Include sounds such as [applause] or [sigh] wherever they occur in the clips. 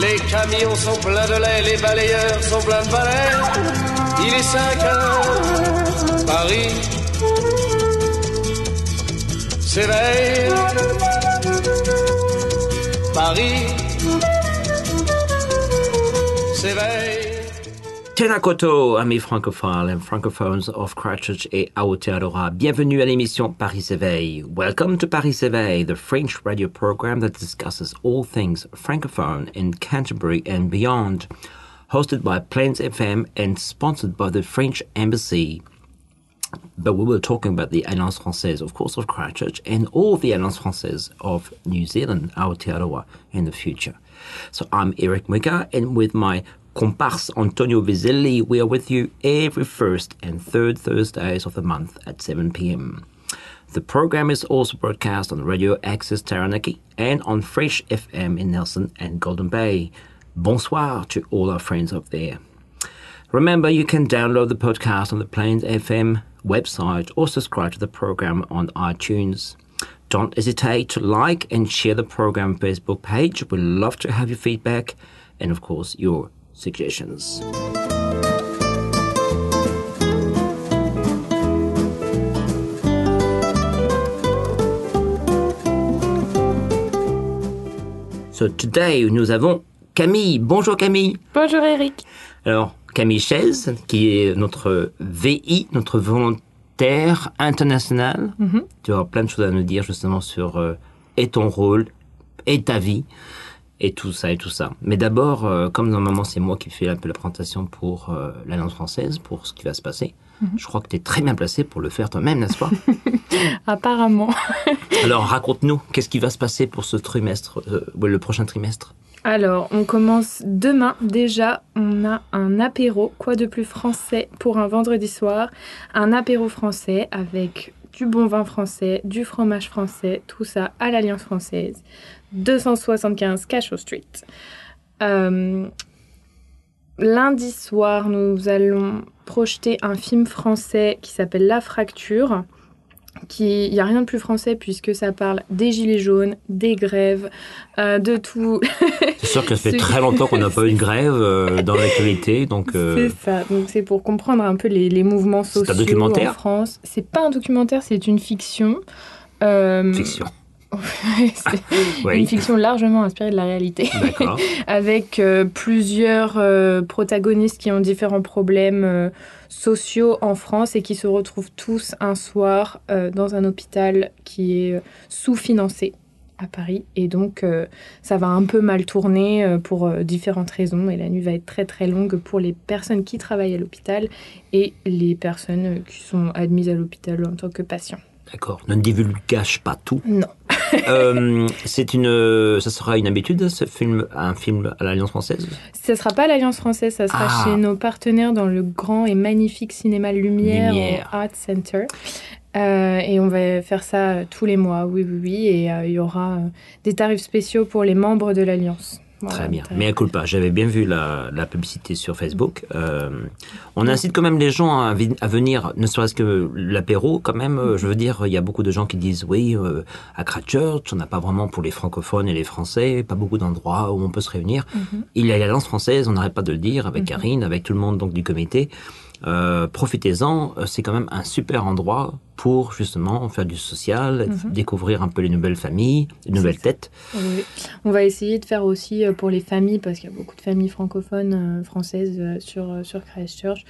Les camions sont pleins de lait, les balayeurs sont pleins de balais. Il est 5 heures, Paris s'éveille. Paris s'éveille. Tenakoto, amis francophones and francophones of Christchurch et Aotearoa. Bienvenue à l'émission Paris s'éveille. Welcome to Paris s'éveille, the French radio program that discusses all things francophone in Canterbury and beyond. Hosted by Plains FM and sponsored by the French Embassy. But we were talking about the Alliance Française, of course, of Christchurch, and all the Alliance Française of New Zealand, Aotearoa, in the future. So I'm Eric Muga, and with my comparse Antonio Vizelli, we are with you every first and third Thursdays of the month at 7 p.m. The program is also broadcast on Radio Access Taranaki and on Fresh FM in Nelson and Golden Bay. Bonsoir to all our friends up there. Remember, you can download the podcast on the Plains FM website or subscribe to the program on iTunes. Don't hesitate to like and share the program Facebook page. We'd love to have your feedback and, of course, your suggestions. So today, nous avons Camille. Bonjour Camille. Bonjour Eric. Alors, Camille Chaise, qui est notre VI, notre volontaire international. Tu auras plein de choses à nous dire justement sur euh, et ton rôle et ta vie et tout ça et tout ça. Mais d'abord, euh, comme normalement c'est moi qui fais un peu la présentation pour euh, l'Alliance française, pour ce qui va se passer, je crois que tu es très bien placé pour le faire toi-même, n'est-ce pas? [laughs] Apparemment. [laughs] Alors raconte-nous, qu'est-ce qui va se passer pour ce trimestre, euh, le prochain trimestre? Alors, on commence demain. Déjà, on a un apéro. Quoi de plus français pour un vendredi soir Un apéro français avec du bon vin français, du fromage français, tout ça à l'Alliance française. 275 Cachot Street. Euh, lundi soir, nous allons projeter un film français qui s'appelle La Fracture. Il n'y a rien de plus français puisque ça parle des gilets jaunes, des grèves, euh, de tout. [laughs] C'est sûr que ça fait très longtemps qu'on n'a pas eu une grève euh, dans l'actualité, donc euh, C'est ça. Donc c'est pour comprendre un peu les, les mouvements un sociaux documentaire en France. C'est pas un documentaire, c'est une fiction. Fiction. C'est Oui, Une fiction largement inspirée de la réalité, [laughs] avec euh, plusieurs euh, protagonistes qui ont différents problèmes euh, sociaux en France et qui se retrouvent tous un soir dans un hôpital qui est sous-financé à Paris. Et donc, ça va un peu mal tourner pour différentes raisons. Et la nuit va être très très longue pour les personnes qui travaillent à l'hôpital et les personnes qui sont admises à l'hôpital en tant que patients. D'accord. Ne divulgage pas tout. Non. [laughs] Euh, c'est une, ça sera une habitude, ce film, un film à l'Alliance française? Ce ne sera pas l'Alliance française, ça sera Ah. chez nos partenaires dans le grand et magnifique cinéma Lumière, Lumière. Art Center. Euh, et on va faire ça euh, tous les mois, oui, oui, oui. Et euh, il y aura des tarifs spéciaux pour les membres de l'Alliance. Voilà, Très bien. Mais à culpa, j'avais bien vu la, la publicité sur Facebook. Euh, on incite quand même les gens à, venir, ne serait-ce que l'apéro, quand même. euh, Je veux dire, il y a beaucoup de gens qui disent oui, euh, à Christchurch, on n'a pas vraiment pour les francophones et les Français, pas beaucoup d'endroits où on peut se réunir. Mhm. Il y a l'Alliance française, on n'arrête pas de le dire, avec Karine, avec tout le monde donc du comité. Euh, Profitez-en, euh, c'est quand même un super endroit pour justement faire du social, Mhm. découvrir un peu les nouvelles familles, les nouvelles têtes. Oui. On va essayer de faire aussi euh, pour les familles, parce qu'il y a beaucoup de familles francophones euh, françaises sur, sur Christchurch,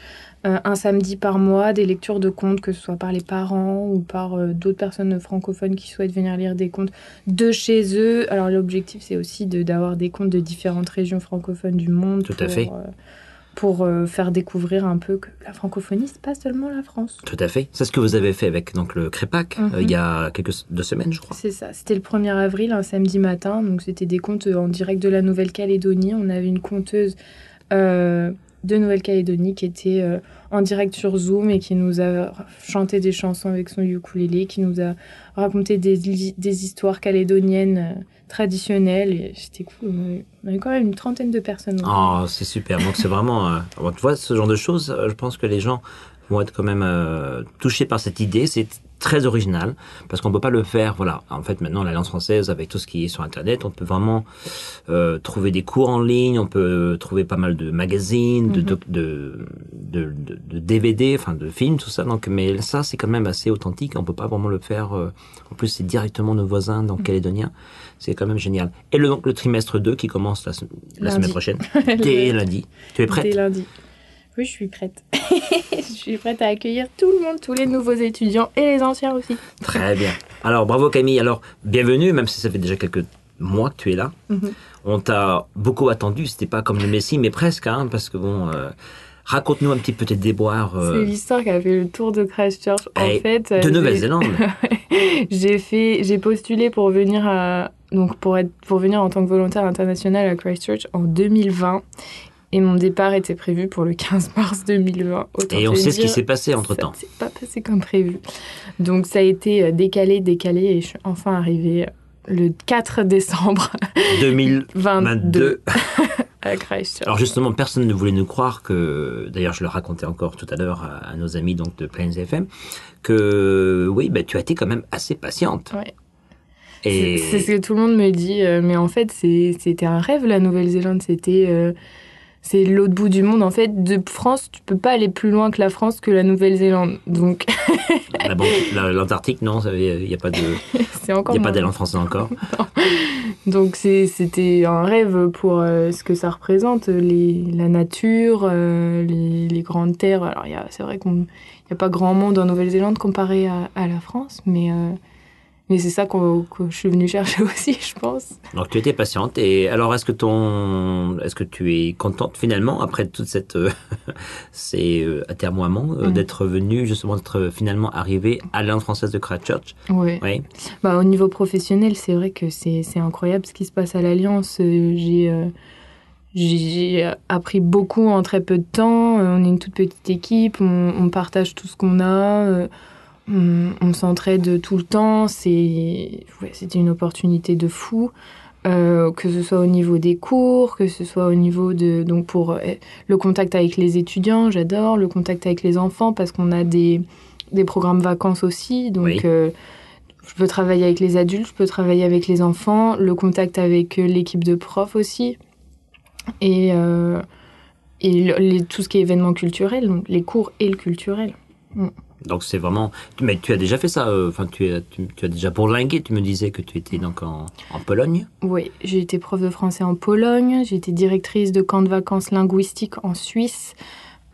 euh, un samedi par mois, des lectures de contes, que ce soit par les parents ou par d'autres personnes francophones qui souhaitent venir lire des contes de chez eux. Alors l'objectif, c'est aussi de- d'avoir des contes de différentes régions francophones du monde. Tout à fait. Euh, pour euh, faire découvrir un peu que la francophonie, c'est pas seulement la France. Tout à fait. C'est ce que vous avez fait avec donc le Crépac Mhm. euh, il y a quelques deux semaines, je crois. C'est ça, c'était le 1er avril, un samedi matin, donc c'était des contes en direct de la Nouvelle-Calédonie. On avait une conteuse euh, de Nouvelle-Calédonie qui était euh, en direct sur Zoom et qui nous a chanté des chansons avec son ukulélé, qui nous a raconté des, des histoires calédoniennes traditionnelles. Et c'était cool. On avait quand même une trentaine de personnes. Oh, c'est super. Donc c'est vraiment, euh, tu vois, ce genre de choses, euh, je pense que les gens vont être quand même euh, touchés par cette idée. C'est très original parce qu'on peut pas le faire. Voilà. En fait, maintenant, la langue française, avec tout ce qui est sur Internet, on peut vraiment euh, trouver des cours en ligne. On peut trouver pas mal de magazines, de, Mhm. doc- de, de, de, de DVD, enfin de films, tout ça. Donc, mais ça, c'est quand même assez authentique. On peut pas vraiment le faire. euh, en plus, c'est directement nos voisins, donc calédoniens. C'est quand même génial. Et le, donc, le trimestre 2 qui commence la, la semaine prochaine. [laughs] Dès lundi. Tu es prête? Dès lundi. Oui, je suis prête. [laughs] je suis prête à accueillir tout le monde, tous les nouveaux étudiants et les anciens aussi. Très bien. Alors, bravo Camille. Alors, bienvenue, même si ça fait déjà quelques mois que tu es là. Mhm. On t'a beaucoup attendu. C'était pas comme le Messie, mais presque, hein, parce que bon, euh, raconte-nous un petit peu tes déboires C'est euh, l'histoire qui a fait le tour de Christchurch. En eh, fait, de euh, Nouvelle-Zélande. [laughs] j'ai fait, j'ai postulé pour venir à, donc pour être, pour venir en tant que volontaire international à Christchurch en 2020. Et mon départ était prévu pour le 15 mars 2020. Autant Et on sait ce qui s'est passé entre temps. Ça s'est pas passé comme prévu. Donc ça a été euh, décalé, décalé, et je suis enfin arrivée le 4 décembre [laughs] 2022. 22 [laughs] à Christchurch. Alors justement, personne ne voulait nous croire que, d'ailleurs, je le racontais encore tout à l'heure à, à nos amis donc de Plains FM, que oui, bah, tu as été quand même assez patiente. Ouais. Et C'est ce que tout le monde me dit, euh, mais en fait, c'était un rêve, la Nouvelle-Zélande. C'était. euh, c'est l'autre bout du monde. En fait, de France, tu peux pas aller plus loin que la France que la Nouvelle-Zélande. Donc, la- l'Antarctique, non, il n'y a pas de, [laughs] c'est encore. il a pas en français encore. [laughs] Donc, c'était un rêve pour euh, ce que ça représente, les, la nature, euh, les, les grandes terres. Alors, c'est vrai qu'il n'y a pas grand monde en Nouvelle-Zélande comparé à, à la France, mais, euh, mais c'est ça qu'on- que je suis venue chercher [laughs] aussi, je pense. Donc tu étais patiente et alors est-ce que ton est-ce que tu es contente finalement après toute cette euh, [laughs] ces euh, atermoiements euh, Mm. d'être venue justement d'être finalement arrivée à l'Alliance française de Christchurch? Oui. Bah, au niveau professionnel, c'est vrai que c'est incroyable ce qui se passe à l'Alliance. J'ai j'ai appris beaucoup en très peu de temps. On est une toute petite équipe, on, on partage tout ce qu'on a, on, on s'entraide tout le temps. C'est ouais, C'était une opportunité de fou. Euh, que ce soit au niveau des cours, que ce soit au niveau de donc pour euh, le contact avec les étudiants, j'adore le contact avec les enfants parce qu'on a des des programmes vacances aussi, donc Oui. euh, je peux travailler avec les adultes, je peux travailler avec les enfants, le contact avec euh, l'équipe de profs aussi, et, et le- les- tout ce qui est événements culturels, donc les cours et le culturel. Donc c'est vraiment mais tu as déjà fait ça euh, enfin tu, as- tu, tu as déjà bourlingué tu me disais que tu étais donc en, en Pologne Oui, j'ai été prof de français en Pologne, j'ai été directrice de camp de vacances linguistiques en Suisse,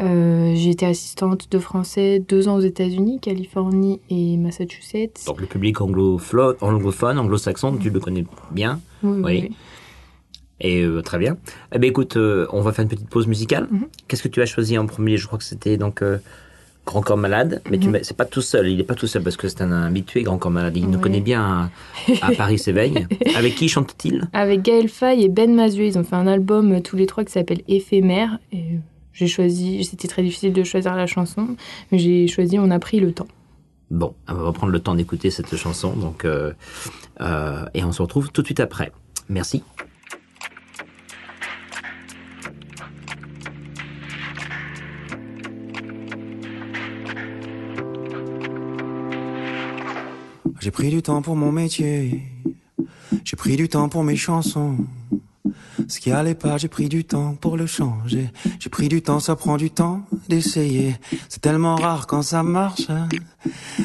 euh, j'ai été assistante de français deux ans aux États-Unis, Californie et Massachusetts. donc le public anglophone anglo-saxon tu le connais bien Oui, oui, oui. oui. et euh, très bien eh bien écoute euh, on va faire une petite pause musicale Mhm. qu'est-ce que tu as choisi en premier? Je crois que c'était donc Grand Corps Malade, mais Mhm. c'est pas tout seul, il est pas tout seul parce que c'est un habitué Grand Corps Malade, il nous connaît bien à, à [laughs] Paris s'éveille. Avec qui chante-t-il? Avec Gaël Faye et Ben Mazué, ils ont fait un album euh, tous les trois qui s'appelle Éphémère. Et euh, j'ai choisi, c'était très difficile de choisir la chanson, mais j'ai choisi On a pris le temps. Bon, on va prendre le temps d'écouter cette chanson, donc euh, euh, et on se retrouve tout de suite après. Merci. J'ai pris du temps pour mon métier. J'ai pris du temps pour mes chansons. Ce qui allait pas, j'ai pris du temps pour le changer. J'ai pris du temps, ça prend du temps C'est tellement rare quand ça marche.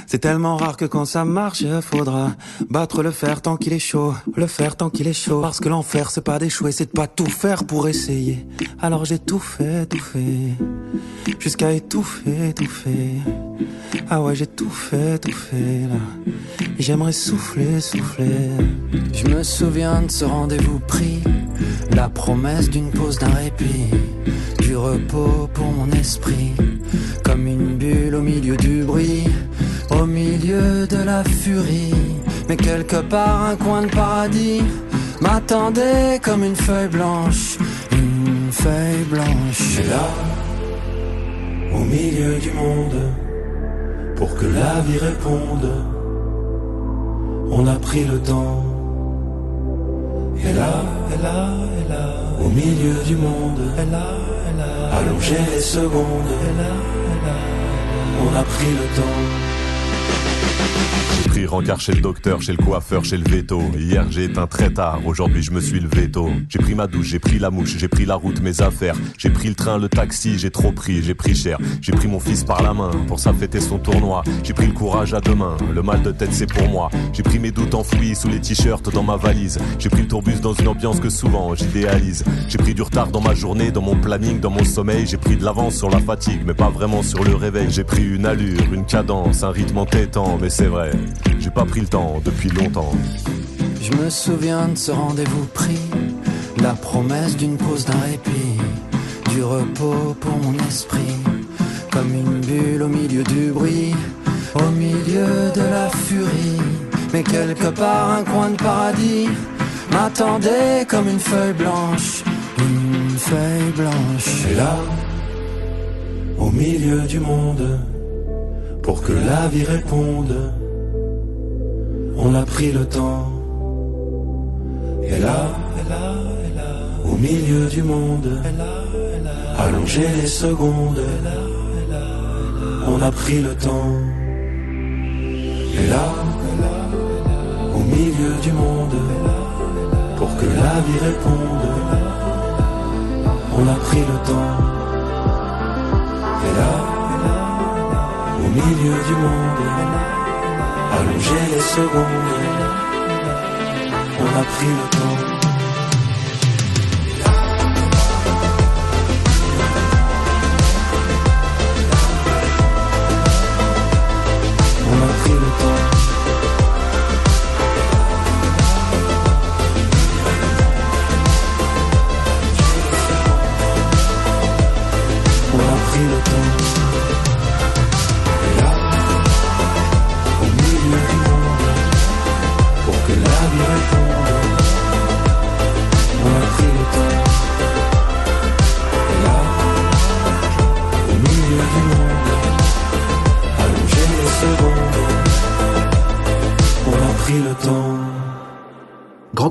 C'est tellement rare que quand ça marche, faudra battre le fer tant qu'il est chaud. Le fer tant qu'il est chaud. Parce que l'enfer, c'est pas d'échouer, c'est de pas tout faire pour essayer. Alors j'ai tout fait, tout fait. Jusqu'à étouffer, étouffer. Ah ouais, j'ai tout fait, tout fait là. J'aimerais souffler, souffler. Je me souviens de ce rendez-vous pris la promesse d'une pause d'un répit, du repos pour mon esprit, comme une bulle au milieu du bruit, au milieu de la furie, mais quelque part un coin de paradis m'attendait comme une feuille blanche, une feuille blanche. Et là, au milieu du monde, pour que la vie réponde, on a pris le temps. Et là, et là, et là, au milieu du monde, et là, et là, allongé les secondes, et là, et là, on a pris le temps. J'ai pris rencard chez le docteur, chez le coiffeur, chez le veto. Hier j'ai éteint très tard, aujourd'hui je me suis levé tôt. J'ai pris ma douche, j'ai pris la mouche, j'ai pris la route, mes affaires. J'ai pris le train, le taxi, j'ai trop pris, j'ai pris cher. J'ai pris mon fils par la main pour ça fêter son tournoi. J'ai pris le courage à demain, le mal de tête c'est pour moi. J'ai pris mes doutes enfouis sous les t-shirts dans ma valise. J'ai pris le tourbus dans une ambiance que souvent j'idéalise. J'ai pris du retard dans ma journée, dans mon planning, dans mon sommeil. J'ai pris de l'avance sur la fatigue, mais pas vraiment sur le réveil. J'ai pris une allure, une cadence, un rythme entêtant, mais c'est vrai. J'ai pas pris le temps depuis longtemps. Je me souviens de ce rendez-vous pris, la promesse d'une pause d'un répit, du repos pour mon esprit, comme une bulle au milieu du bruit, au milieu de la furie, mais quelque part un coin de paradis m'attendait comme une feuille blanche, une feuille blanche. Et là, au milieu du monde, pour que la vie réponde on a pris le temps. Et là, au milieu du monde, allongé les secondes, on a pris le temps. Et là, au milieu du monde, pour que la vie réponde, on a pris le temps. Et là, milieu du monde, allonger les secondes. On a pris le temps.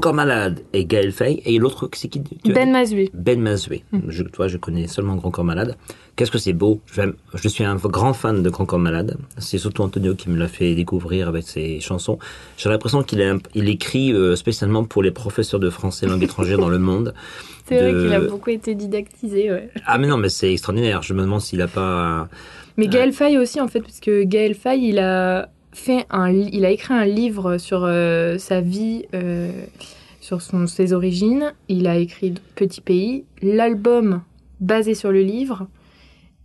Corps Malade et Gaël Fay. Et l'autre, c'est qui Ben dit Mazoué. Ben Mazoué. Je, toi, je connais seulement Grand Corps Malade. Qu'est-ce que c'est beau? Je suis un grand fan de Grand Corps Malade. C'est surtout Antonio qui me l'a fait découvrir avec ses chansons. J'ai l'impression qu'il il écrit euh, spécialement pour les professeurs de français langue étrangère dans le monde. [laughs] C'est vrai qu'il a beaucoup été didactisé, ouais. Ah mais non, mais c'est extraordinaire. Je me demande s'il a pas... Mais Gaël Faye aussi, en fait, parce que Gaël Faye, il a fait un, li- il a écrit un livre sur euh, sa vie, euh, sur son, ses origines. Il a écrit Petit Pays, l'album basé sur le livre,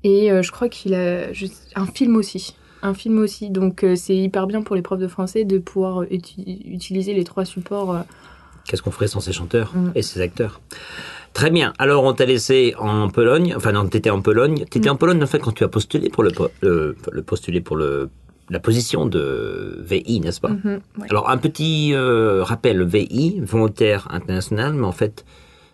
et euh, je crois qu'il a juste un film aussi. Un film aussi, donc euh, c'est hyper bien pour les profs de français de pouvoir uti- utiliser les trois supports. euh. Qu'est-ce qu'on ferait sans ces chanteurs Mm. et ces acteurs? Très bien. Alors, on t'a laissé en Pologne. Enfin, non, t'étais en Pologne. T'étais Mm. en Pologne, en fait, quand tu as postulé pour le, po- le, le postuler pour le, la position de VI, n'est-ce pas Mhm, ouais. Alors, un petit euh, rappel. VI, volontaire international, mais en fait,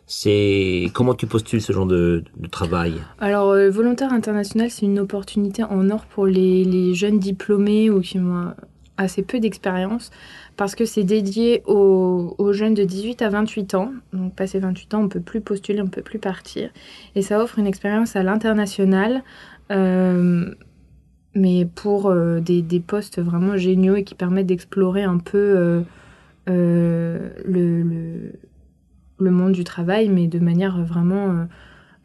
c'est comment tu postules ce genre de, de travail Alors, euh, volontaire international, c'est une opportunité en or pour les, les jeunes diplômés ou qui ont assez peu d'expérience parce que c'est dédié aux, aux jeunes de 18 à 28 ans. Donc, passé 28 ans, on peut plus postuler, on peut plus partir. Et ça offre une expérience à l'international, euh, mais pour euh, des, des postes vraiment géniaux et qui permettent d'explorer un peu euh, euh, le, monde du travail, mais de manière vraiment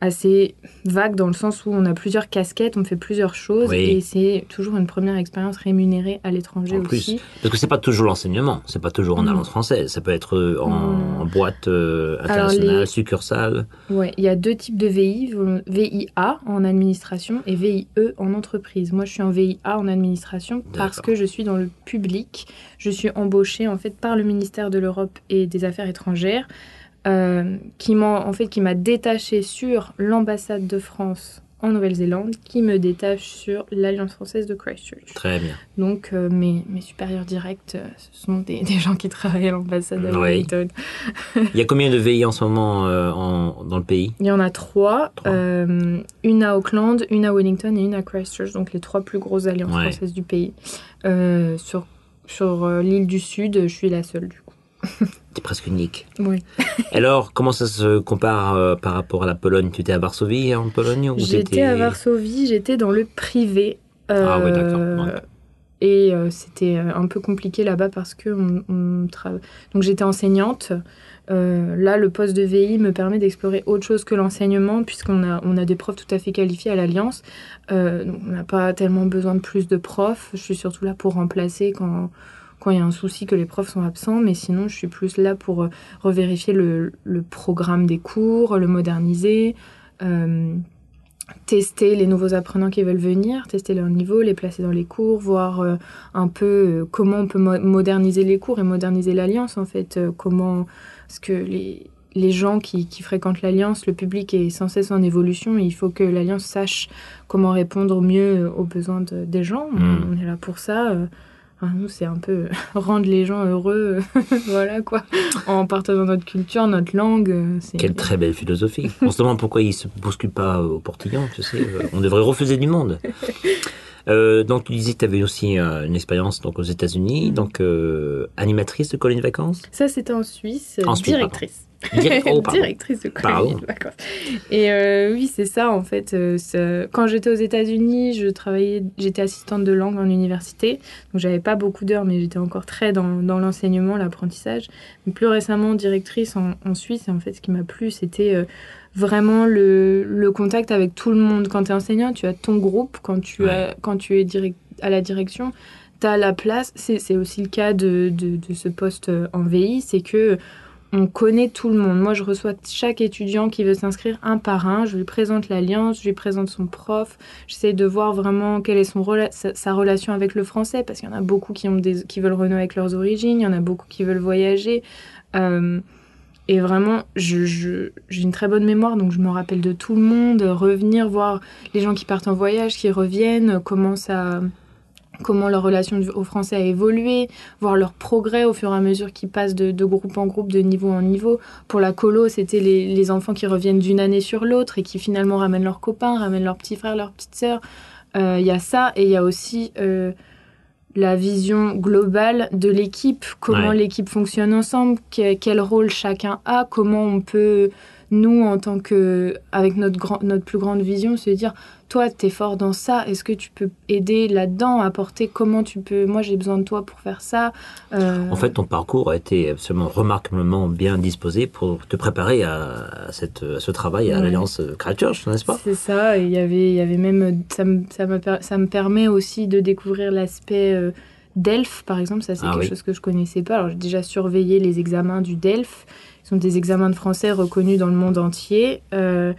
assez vague dans le sens où on a plusieurs casquettes, on fait plusieurs choses Oui. et c'est toujours une première expérience rémunérée à l'étranger aussi. parce que c'est pas toujours l'enseignement, c'est pas toujours en Mm. allant française, ça peut être euh, en, Mm. en boîte euh, internationale, les- succursale. Ouais, il y a deux types de VI, VIA en administration et VIE en entreprise. Moi, je suis en VIA en administration parce que je suis dans le public. Je suis embauchée en fait par le ministère de l'Europe et des Affaires étrangères euh, qui m'a en fait qui m'a détaché sur l'ambassade de France en Nouvelle-Zélande, qui me détache sur l'Alliance française de Christchurch. Très bien. Donc euh, mes, mes supérieurs directs, euh, ce sont des, [laughs] des gens qui travaillent à l'ambassade de Oui. Wellington. Il y a combien de VI en ce moment en- dans le pays? Il y en a trois, Trois. une à Auckland, une à Wellington et une à Christchurch, donc les trois plus grosses alliances Ouais. françaises du pays. Sur sur l'île du Sud, je suis la seule du coup. C'est presque unique. Oui. [laughs] Alors, comment ça se compare euh, par rapport à la Pologne? Tu étais à Varsovie en Pologne ou J'étais à Varsovie, j'étais dans le privé. Ah oui, euh, d'accord, ouais. Et euh, c'était euh, un peu compliqué là-bas parce que on, on tra- donc j'étais enseignante. Euh, là, le poste de VI me permet d'explorer autre chose que l'enseignement puisqu'on a, on a des profs tout à fait qualifiés à l'Alliance. Euh, on n'a pas tellement besoin de plus de profs. Je suis surtout là pour remplacer quand quand il y a un souci que les profs sont absents, mais sinon je suis plus là pour euh, revérifier le, le programme des cours, le moderniser, euh, tester les nouveaux apprenants qui veulent venir, tester leur niveau, les placer dans les cours, voir euh, un peu euh, comment on peut mo- moderniser les cours et moderniser l'alliance en fait, comment parce que les les gens qui, qui fréquentent l'Alliance, le public est sans cesse en évolution et il faut que l'Alliance sache comment répondre au mieux aux besoins de- des gens. On- Mm. On est là pour ça. Enfin, nous, c'est un peu [laughs] rendre les gens heureux, [laughs] voilà quoi, en partageant notre culture, notre langue. euh, Quelle très belle philosophie. [laughs] On se demande pourquoi ils se bousculent pas au portillon, tu sais. euh, On devrait refuser du monde. Euh, donc tu disais que tu avais aussi euh, une expérience donc aux États-Unis, Mm. donc euh, animatrice de colonies de vacances? Ça, c'était en Suisse, En Suisse, directrice. Oh, directrice de colonie de vacances. Et euh, oui, c'est ça en fait. euh, quand j'étais aux États-Unis, je travaillais, j'étais assistante de langue en université, donc j'avais pas beaucoup d'heures, mais j'étais encore très dans, dans l'enseignement, l'apprentissage. Mais plus récemment, directrice en, en Suisse, en fait, ce qui m'a plu, c'était euh, vraiment le, le contact avec tout le monde. Quand tu es enseignant, tu as ton groupe. Quand tu, Ouais. as, quand tu es direct, à la direction, tu as la place. C'est aussi le cas de, de, de ce poste en VI, c'est que on connaît tout le monde. Moi, je reçois chaque étudiant qui veut s'inscrire un par un. Je lui présente l'alliance, je lui présente son prof. J'essaie de voir vraiment quelle est son rela- sa, relation avec le français, parce qu'il y en a beaucoup qui, ont des, qui veulent renouer avec leurs origines, il y en a beaucoup qui veulent voyager. Euh, et vraiment, j'ai une très bonne mémoire, donc je me rappelle de tout le monde. Revenir voir les gens qui partent en voyage, qui reviennent, comment ça comment leur relation au français a évolué, voir leur progrès au fur et à mesure qu'ils passent de, de groupe en groupe, de niveau en niveau. Pour la colo, c'était les, les enfants qui reviennent d'une année sur l'autre et qui finalement ramènent leurs copains, ramènent leurs petits frères, leurs petites sœurs. Euh, Il y a ça et il y a aussi euh, la vision globale de l'équipe, comment Ouais. l'équipe fonctionne ensemble, que- quel rôle chacun a, comment on peut, nous, en tant que, avec notre, grand, notre plus grande vision, se dire, toi, t'es fort dans ça, est-ce que tu peux aider là-dedans, apporter comment tu peux, moi j'ai besoin de toi pour faire ça. Euh, En fait, ton parcours a été absolument remarquablement bien disposé pour te préparer à, cette, à ce travail à Ouais. l'Alliance Christchurch, n'est-ce pas? C'est ça, il y avait, il y avait même, ça me, ça, me, ça me permet aussi de découvrir l'aspect euh, DELF, par exemple, ça c'est Ah quelque oui. chose que je connaissais pas. Alors j'ai déjà surveillé les examens du DELF, des examens de français reconnus dans le monde entier. Euh,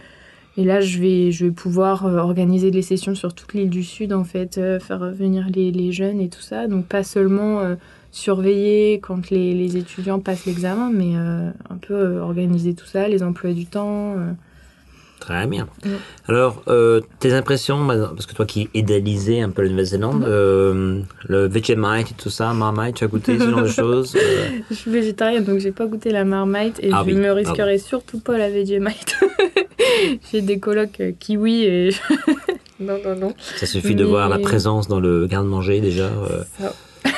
et là, je vais, je vais pouvoir euh, organiser des sessions sur toute l'île du Sud, en fait, euh, faire venir les, les jeunes et tout ça. Donc pas seulement surveiller quand les, les étudiants passent l'examen, mais un peu organiser tout ça, les emplois du temps. Très bien. Mm. Alors, euh, tes impressions, parce que toi qui idéalisais un peu la Nouvelle-Zélande, Mm. euh, le Vegemite et tout ça, Marmite, tu as goûté ce genre de choses euh, [laughs] Je suis végétarienne, donc j'ai pas goûté la marmite et Ah je oui, me risquerai surtout pas la Vegemite. [laughs] j'ai des colocs kiwi et [laughs] non non non. Ça suffit de voir la présence dans le garde-manger déjà. Ça.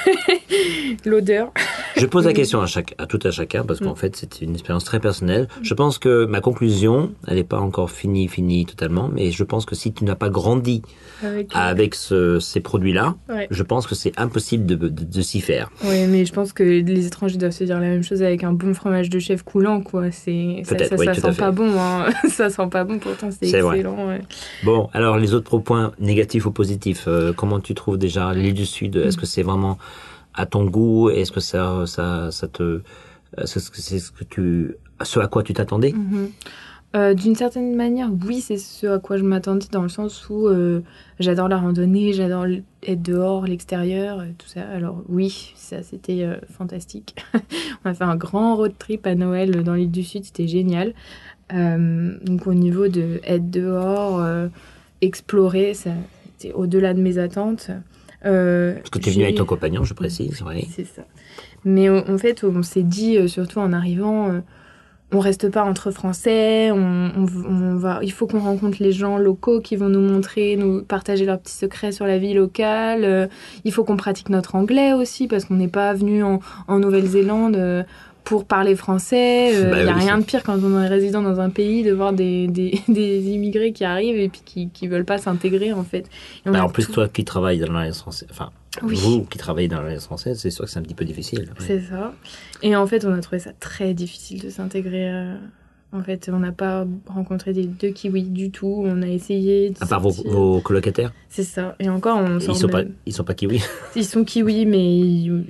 [laughs] L'odeur. Je pose la question à, chaque, à tout à chacun parce qu'en Mm. fait c'est une expérience très personnelle. Je pense que ma conclusion, elle n'est pas encore finie, finie totalement, mais je pense que si tu n'as pas grandi Avec, avec ce- ces produits-là, Ouais. je pense que c'est impossible de, de- de s'y faire. Ouais, mais je pense que les étrangers doivent se dire la même chose avec un bon fromage de chef coulant, quoi. C'est ça, ça, oui, ça sent pas bon, hein. [laughs] ça sent pas bon. Pourtant, c'est excellent. ouais. Bon, alors les autres points négatifs ou positifs, euh, comment tu trouves déjà l'île du Sud? Est-ce que c'est vraiment à ton goût Est-ce que ça, te, c'est ce que tu, ce à quoi tu t'attendais? Mhm. Euh, D'une certaine manière, oui, c'est ce à quoi je m'attendais dans le sens où euh, j'adore la randonnée, j'adore être dehors, l'extérieur, euh, tout ça. Alors oui, ça c'était fantastique. [laughs] On a fait un grand road trip à Noël dans l'île du Sud, c'était génial. Donc au niveau de être dehors, explorer, c'était au-delà de mes attentes. Euh, Parce que tu es venu avec ton compagnon, je précise, oui. c'est ça. Mais en en fait, on s'est dit, euh, surtout en arrivant, euh, on reste pas entre Français, on, on v- on va, il faut qu'on rencontre les gens locaux qui vont nous montrer, nous partager leurs petits secrets sur la vie locale. euh, il faut qu'on pratique notre anglais aussi, parce qu'on n'est pas venu en, en Nouvelle-Zélande euh, pour parler français. Il Bah n'y a oui, rien de pire quand on est résident dans un pays de voir des, des, [laughs] des immigrés qui arrivent et puis qui, qui veulent pas s'intégrer en fait. Bah, en plus, tout- toi qui travailles dans l'Alliance française, enfin, Oui. vous qui travaillez dans l'Alliance française, c'est sûr que c'est un petit peu difficile. ouais. C'est ça. Et en fait, on a trouvé ça très difficile de s'intégrer. euh, En fait, on n'a pas rencontré des deux kiwis du tout. On a essayé. de À part vos, colocataires, C'est ça. Et encore, on ils sont, pas, même- ils sont pas kiwis. Ils sont kiwis, mais ils...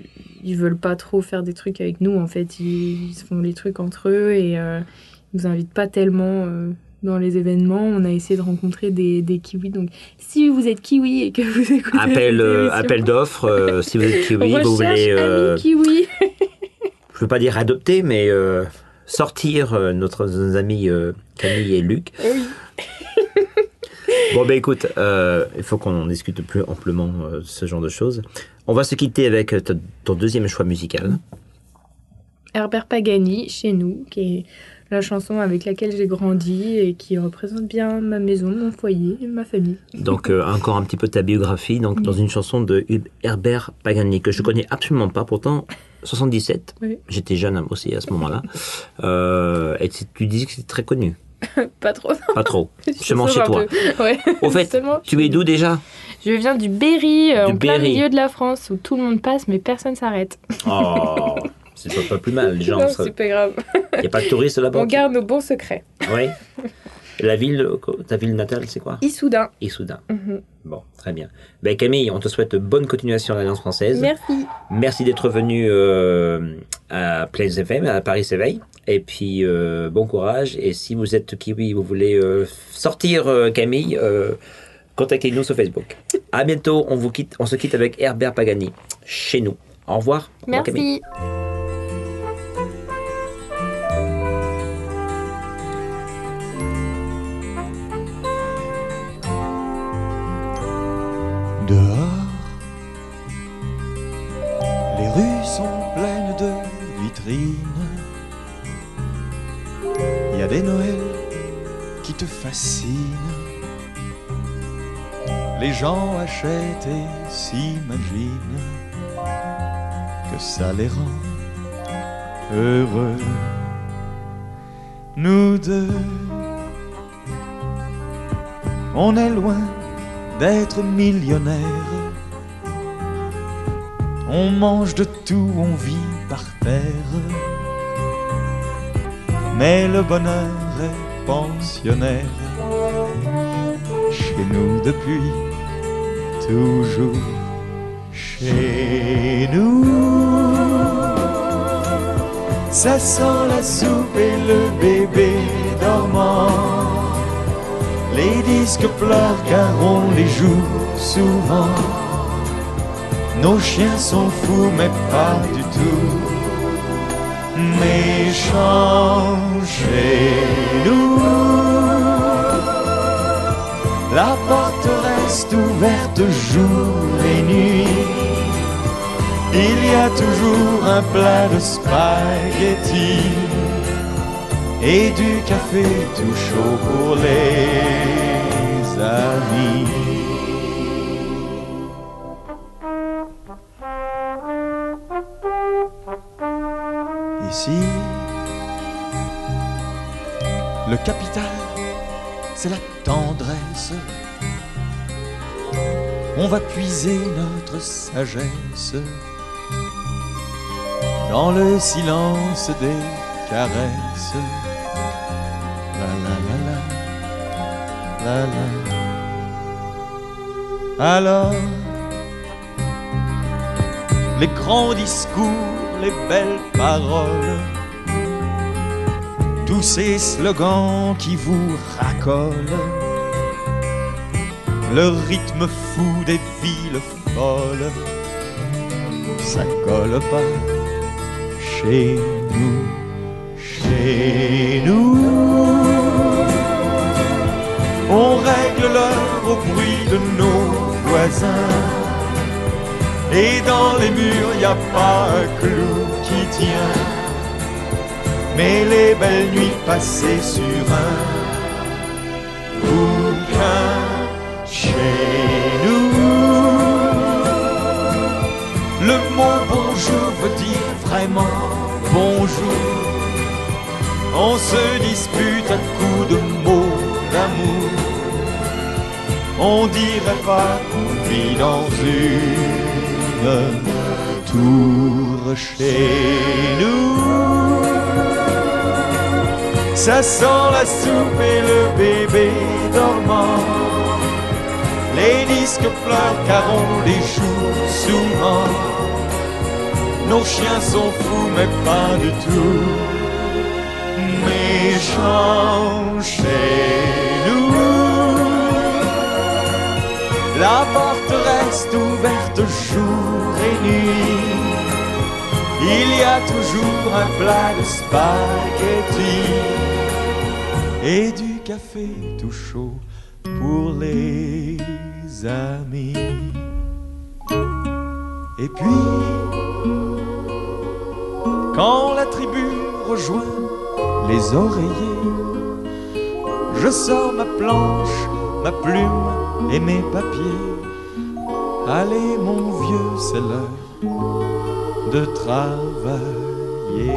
ils veulent pas trop faire des trucs avec nous. En fait, ils, ils se font les trucs entre eux et euh, ils nous invitent pas tellement. euh, Dans les événements, on a essayé de rencontrer des, des kiwis. Donc, si vous êtes kiwi et que vous écoutez Appel, euh, appel d'offres, euh, si vous êtes kiwi, vous voulez, euh, amis kiwi. [laughs] je veux pas dire adopter, mais euh, sortir notre, nos amis Camille et Luc. Oui. Bon, ben écoute, euh, il faut qu'on discute plus amplement euh, ce genre de choses. On va se quitter avec euh, ton- deuxième choix musical. Herbert Pagani, chez nous, qui est la chanson avec laquelle j'ai grandi et qui représente bien ma maison, mon foyer et ma famille. Donc, euh, encore un petit peu ta biographie, donc dans une chanson de Herbert Pagani, que je connais absolument pas, pourtant 77. Oui. J'étais jeune aussi à ce moment-là. Euh, et tu tu disais que c'était très connu. [laughs] Pas trop. Pas trop. [laughs] Je Seulement chez toi. Ouais. [laughs] Au fait, tu es d'où déjà? Je viens du Berry, euh, Du en plein milieu de la France, où tout le monde passe, mais personne s'arrête. Oh, c'est pas, pas plus mal, les gens. Non, Il c'est pas grave. n'y a pas de touristes là-bas? On garde nos bons secrets. Oui. La ville, ta ville natale, c'est quoi? Issoudun. Issoudun. Mhm. Bon, très bien. Ben, Camille, on te souhaite bonne continuation à l'Alliance française. Merci. Merci d'être venu euh, à Plains FM, à Paris s'éveille. Et puis, euh, bon courage. Et si vous êtes kiwi, vous voulez euh, sortir Camille, contactez-nous sur Facebook. À bientôt. On vous quitte, on se quitte avec Herbert Pagani chez nous. Au revoir. Au revoir, les rues sont pleines de vitrines. Il y a des Noëls qui te fascinent. Les gens achètent et s'imaginent que ça les rend heureux. Nous deux, on est loin d'être millionnaire. On mange de tout, on vit par terre. Mais le bonheur est pensionnaire. Chez nous depuis toujours. Chez nous, ça sent la soupe et le bébé dormant. Les disques pleurent car on les joue souvent. Nos chiens sont fous mais pas du tout méchants chez nous. La porte reste ouverte jour et nuit. Il y a toujours un plat de spaghetti et du café tout chaud pour les amis. Ici, le capital, c'est la tendresse. On va puiser notre sagesse dans le silence des caresses. La la la la, la la. Alors, les grands discours, les belles paroles tous ces slogans qui vous racolent, le rythme fou des villes folles, ça colle pas chez nous, chez nous. On règle l'heure au bruit de nos voisins. Et dans les murs, y a pas un clou qui tient. Mais les belles nuits passées sur un bouquin chez nous. Le mot bonjour veut dire vraiment bonjour. On se dispute à coups de mots d'amour. On dirait pas qu'on vit dans une tour chez nous. Ça sent la soupe et le bébé dormant. Les disques pleurent car on les joue souvent. Nos chiens sont fous mais pas du tout méchants chez La porte reste ouverte jour et nuit. Il y a toujours un plat de spaghetti et du café tout chaud pour les amis. Et puis, quand la tribu rejoint les oreillers, je sors ma planche, ma plume et mes papiers. Allez mon vieux, c'est l'heure de travailler.